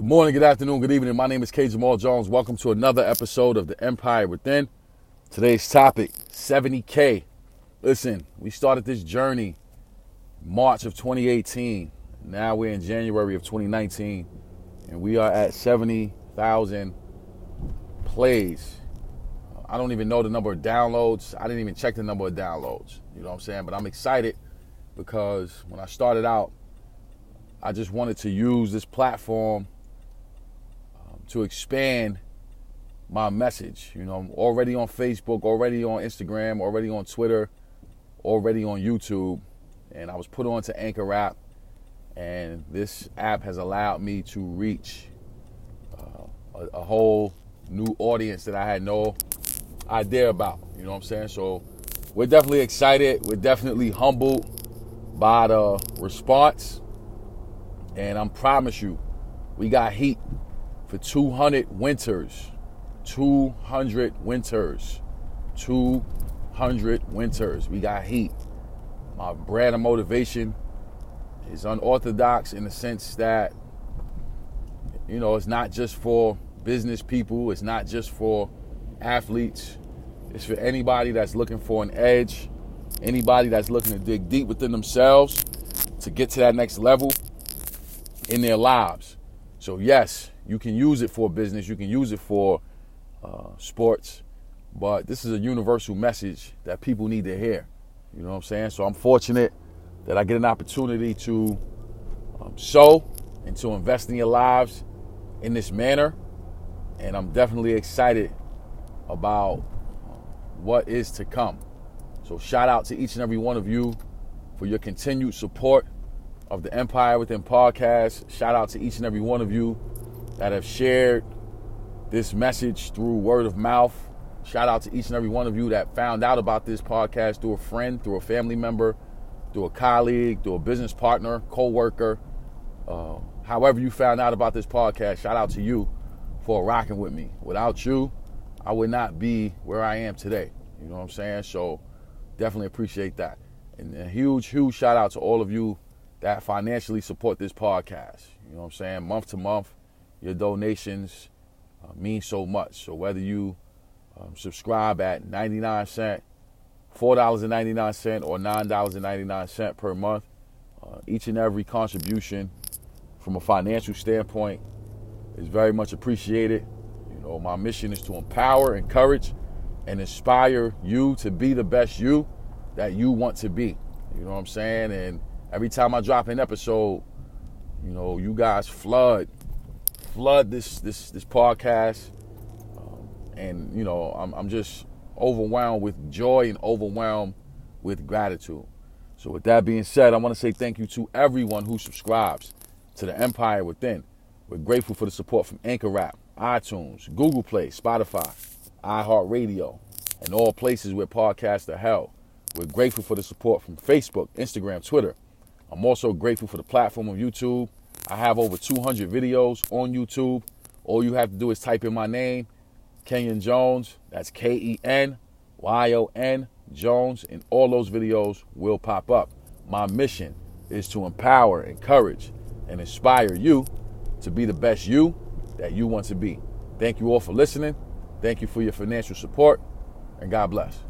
Good morning, good afternoon, good evening. My name is K. Jamal Jones. Welcome to another episode of The Empire Within. Today's topic 70K. Listen, we started this journey March of 2018. Now we're in January of 2019, and we are at 70,000 plays. I don't even know the number of downloads. I didn't even check the number of downloads. You know what I'm saying? But I'm excited because when I started out, I just wanted to use this platform to expand my message. You know, I'm already on Facebook, already on Instagram, already on Twitter, already on YouTube, and I was put on to Anchor app, and this app has allowed me to reach uh, a, a whole new audience that I had no idea about. You know what I'm saying? So we're definitely excited. We're definitely humbled by the response and I promise you, we got heat for 200 winters. 200 winters. 200 winters. We got heat. My brand of motivation is unorthodox in the sense that, you know, it's not just for business people, it's not just for athletes, it's for anybody that's looking for an edge, anybody that's looking to dig deep within themselves to get to that next level in their lives. So, yes, you can use it for business, you can use it for uh, sports, but this is a universal message that people need to hear. You know what I'm saying? So, I'm fortunate that I get an opportunity to um, sow and to invest in your lives in this manner. And I'm definitely excited about uh, what is to come. So, shout out to each and every one of you for your continued support of the Empire Within podcast. Shout out to each and every one of you that have shared this message through word of mouth. Shout out to each and every one of you that found out about this podcast through a friend, through a family member, through a colleague, through a business partner, co-worker. Uh, however you found out about this podcast, shout out to you for rocking with me. Without you, I would not be where I am today. You know what I'm saying? So definitely appreciate that. And a huge, huge shout out to all of you that financially support this podcast. You know what I'm saying? Month to month, your donations uh, mean so much. So whether you um, subscribe at 99 cent, $4.99 or $9.99 per month, uh, each and every contribution from a financial standpoint is very much appreciated. You know, my mission is to empower, encourage, and inspire you to be the best you that you want to be. You know what I'm saying? And every time I drop an episode, you know, you guys flood, flood this this this podcast, um, and you know, I'm I'm just overwhelmed with joy and overwhelmed with gratitude. So, with that being said, I want to say thank you to everyone who subscribes to the Empire Within. We're grateful for the support from Anchor App, iTunes, Google Play, Spotify, iHeartRadio, and all places where podcasts are held. We're grateful for the support from Facebook, Instagram, Twitter, I'm also grateful for the platform of YouTube. I have over 200 videos on YouTube. All you have to do is type in my name, Kenyon Jones. That's K E N Y O N Jones, and all those videos will pop up. My mission is to empower, encourage, and inspire you to be the best you that you want to be. Thank you all for listening. Thank you for your financial support, and God bless.